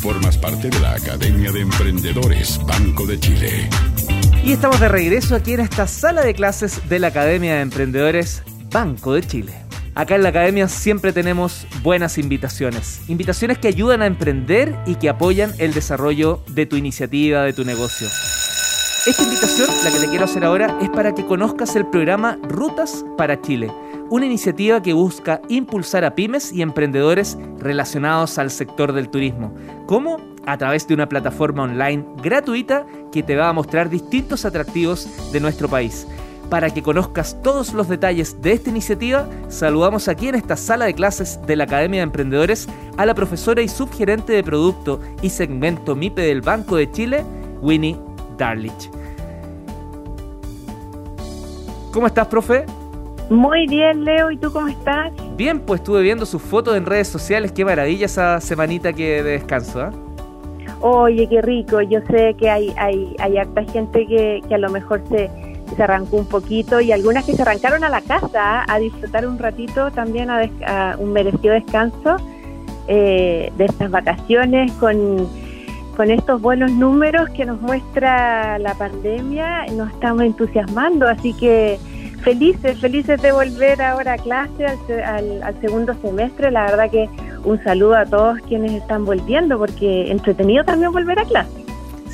Formas parte de la Academia de Emprendedores Banco de Chile. Y estamos de regreso aquí en esta sala de clases de la Academia de Emprendedores Banco de Chile. Acá en la Academia siempre tenemos buenas invitaciones. Invitaciones que ayudan a emprender y que apoyan el desarrollo de tu iniciativa, de tu negocio. Esta invitación, la que te quiero hacer ahora, es para que conozcas el programa Rutas para Chile una iniciativa que busca impulsar a pymes y emprendedores relacionados al sector del turismo. ¿Cómo? A través de una plataforma online gratuita que te va a mostrar distintos atractivos de nuestro país. Para que conozcas todos los detalles de esta iniciativa, saludamos aquí en esta sala de clases de la Academia de Emprendedores a la profesora y subgerente de producto y segmento MIPE del Banco de Chile, Winnie Darlich. ¿Cómo estás, profe? Muy bien, Leo, ¿y tú cómo estás? Bien, pues estuve viendo sus fotos en redes sociales, qué maravilla esa semanita que de descanso, ¿ah? Oye, qué rico, yo sé que hay, hay, hay harta gente que, a lo mejor se, se arrancó un poquito y algunas que se arrancaron a la casa ¿ah? a disfrutar un ratito también a, un merecido descanso eh, de estas vacaciones con, con estos buenos números que nos muestra la pandemia, nos estamos entusiasmando, así que felices, felices de volver ahora a clase, al, al, segundo semestre. La verdad que un saludo a todos quienes están volviendo, porque entretenido también volver a clase.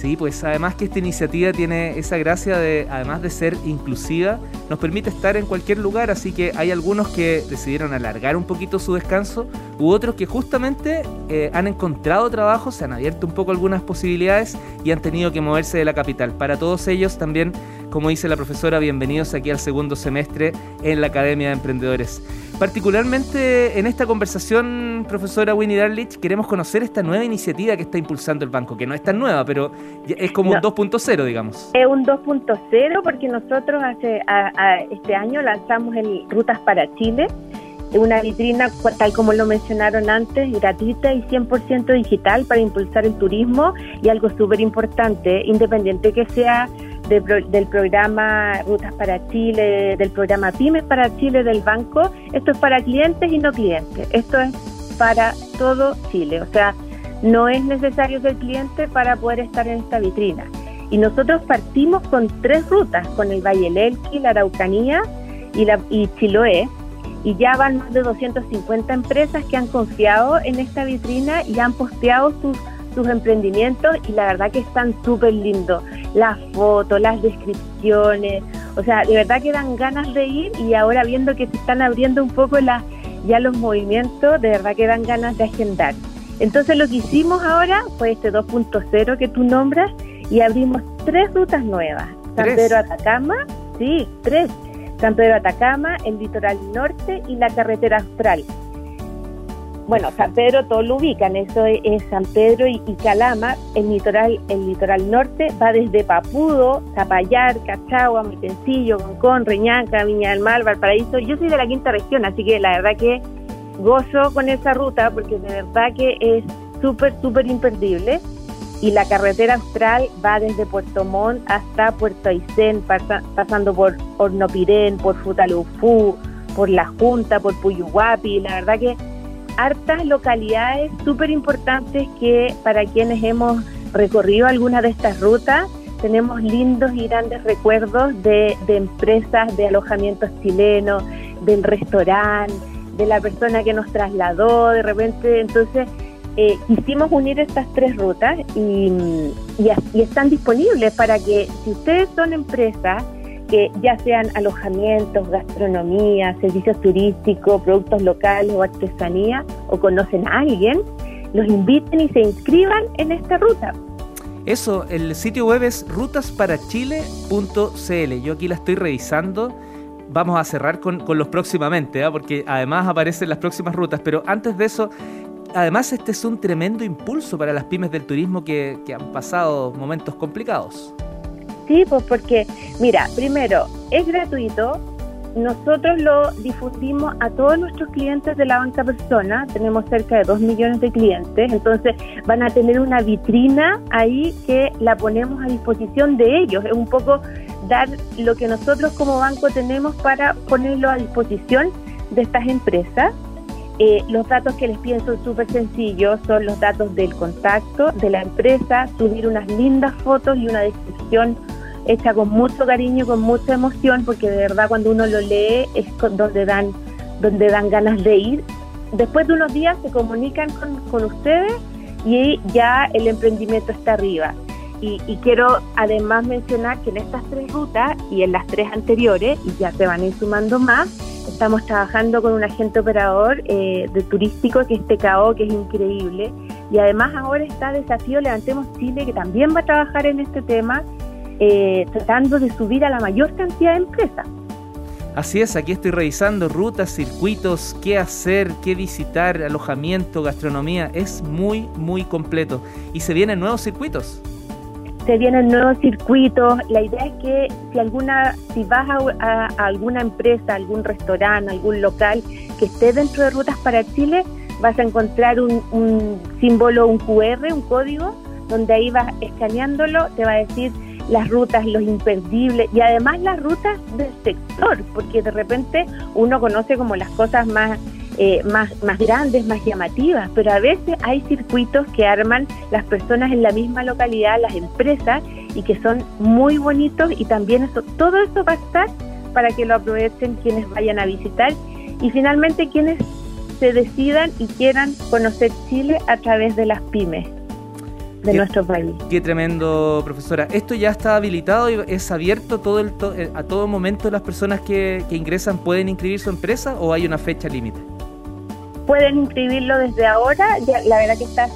Sí, pues además que esta iniciativa tiene esa gracia de, además de ser inclusiva, nos permite estar en cualquier lugar, así que hay algunos que decidieron alargar un poquito su descanso, u otros que justamente eh, han encontrado trabajo, se han abierto un poco algunas posibilidades y han tenido que moverse de la capital. Para todos ellos también, como dice la profesora, bienvenidos aquí al segundo semestre en la Academia de Emprendedores. Particularmente en esta conversación, profesora Winnie Darlich, queremos conocer esta nueva iniciativa que está impulsando el banco, que no es tan nueva, pero es como un 2.0, digamos. Es un 2.0 porque nosotros hace este año lanzamos el Rutas para Chile, una vitrina tal como lo mencionaron antes, gratuita y 100% digital para impulsar el turismo y algo súper importante, independiente que sea del programa Rutas para Chile, del programa Pymes para Chile del banco. Esto es para clientes y no clientes. Esto es para todo Chile. O sea, no es necesario ser cliente para poder estar en esta vitrina. Y nosotros partimos con tres rutas, con el Valle Lelqui, la Araucanía y, la, y Chiloé. Y ya van más de 250 empresas que han confiado en esta vitrina y han posteado sus sus emprendimientos y la verdad que están súper lindos. Las fotos, las descripciones, o sea, de verdad que dan ganas de ir y ahora viendo que se están abriendo un poco la, ya los movimientos, de verdad que dan ganas de agendar. Entonces lo que hicimos ahora fue este 2.0 que tú nombras y abrimos tres rutas nuevas. San Pedro Atacama, sí, tres. San Pedro Atacama, el litoral norte y la carretera austral. Bueno, San Pedro todo lo ubican, eso es, San Pedro y, Calama, el litoral, el litoral norte va desde Papudo, Zapallar, Cachagua, Mitencillo, Concón, Reñaca, Viña del Mar, Valparaíso. Yo soy de la quinta región, así que la verdad que gozo con esa ruta porque de verdad que es súper, súper imperdible. Y la carretera austral va desde Puerto Montt hasta Puerto Aysén, pasando por Hornopirén, por Futalufú, por La Junta, por Puyuhuapi. La verdad que hartas localidades súper importantes que para quienes hemos recorrido alguna de estas rutas, tenemos lindos y grandes recuerdos de, empresas de alojamientos chilenos, del restaurante, de la persona que nos trasladó, de repente, entonces eh, quisimos unir estas tres rutas y, y están disponibles para que si ustedes son empresas, que ya sean alojamientos, gastronomía, servicios turísticos, productos locales o artesanía, o conocen a alguien, los inviten y se inscriban en esta ruta. Eso, el sitio web es rutasparachile.cl. Yo aquí la estoy revisando. Vamos a cerrar con, los próximamente, ¿ah? porque además aparecen las próximas rutas. Pero antes de eso, además este es un tremendo impulso para las pymes del turismo que, que han pasado momentos complicados. Sí, pues porque, mira, primero, es gratuito. Nosotros lo difundimos a todos nuestros clientes de la banca persona. Tenemos cerca de 2 millones de clientes. Entonces van a tener una vitrina ahí que la ponemos a disposición de ellos. Es un poco dar lo que nosotros como banco tenemos para ponerlo a disposición de estas empresas. Eh, los datos que les piden son súper sencillos, son los datos del contacto de la empresa, subir unas lindas fotos y una descripción hecha con mucho cariño, con mucha emoción, porque de verdad cuando uno lo lee es donde dan, donde dan ganas de ir. Después de unos días se comunican con, con ustedes y ya el emprendimiento está arriba. Y, quiero además mencionar que en estas tres rutas y en las tres anteriores, y ya se van a ir sumando más, estamos trabajando con un agente operador eh, de turístico que es TKO, que es increíble. Y además ahora está Desafío Levantemos Chile, que también va a trabajar en este tema, eh, tratando de subir a la mayor cantidad de empresas. Así es, aquí estoy revisando rutas, circuitos, qué hacer, qué visitar, alojamiento, gastronomía. Es muy, muy completo. Y se vienen nuevos circuitos se vienen nuevos circuitos. La idea es que si alguna, si vas a, alguna empresa, algún restaurante, algún local que esté dentro de Rutas para Chile, vas a encontrar un, un símbolo, un QR, un código, donde ahí vas escaneándolo, te va a decir las rutas, los imperdibles y además las rutas del sector, porque de repente uno conoce como las cosas más eh, más, más grandes, más llamativas, pero a veces hay circuitos que arman las personas en la misma localidad, las empresas, y que son muy bonitos y también eso, todo eso va a estar para que lo aprovechen quienes vayan a visitar y finalmente quienes se decidan y quieran conocer Chile a través de las pymes de nuestro país. Qué tremendo, profesora. ¿Esto ya está habilitado y es abierto todo el eh, a todo momento las personas que, que ingresan pueden inscribir su empresa o hay una fecha límite? Pueden inscribirlo desde ahora, la verdad que está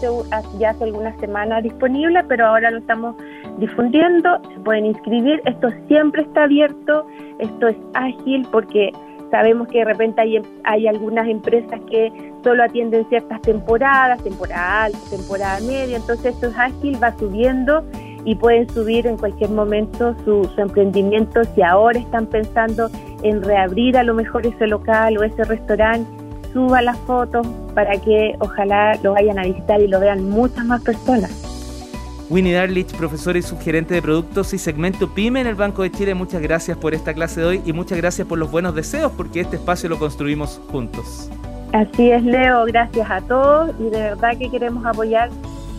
ya hace algunas semanas disponible, pero ahora lo estamos difundiendo, se pueden inscribir, esto siempre está abierto, esto es ágil porque sabemos que de repente hay, hay algunas empresas que solo atienden ciertas temporadas, temporada alta, temporada media, entonces esto es ágil, va subiendo y pueden subir en cualquier momento su, su emprendimiento si ahora están pensando en reabrir a lo mejor ese local o ese restaurante suba las fotos para que ojalá lo vayan a visitar y lo vean muchas más personas. Winnie Darlich, profesora y subgerente de productos y segmento PYME en el Banco de Chile, muchas gracias por esta clase de hoy y muchas gracias por los buenos deseos porque este espacio lo construimos juntos. Así es, Leo, gracias a todos y de verdad que queremos apoyar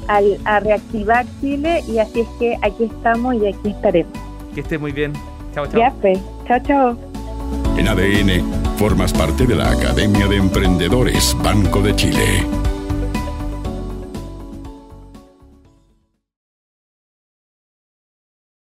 al, a reactivar Chile y así es que aquí estamos y aquí estaremos. Que esté muy bien. Chao, chao. Ya, pues. Chao, chao. En ADN Formas parte de la Academia de Emprendedores Banco de Chile.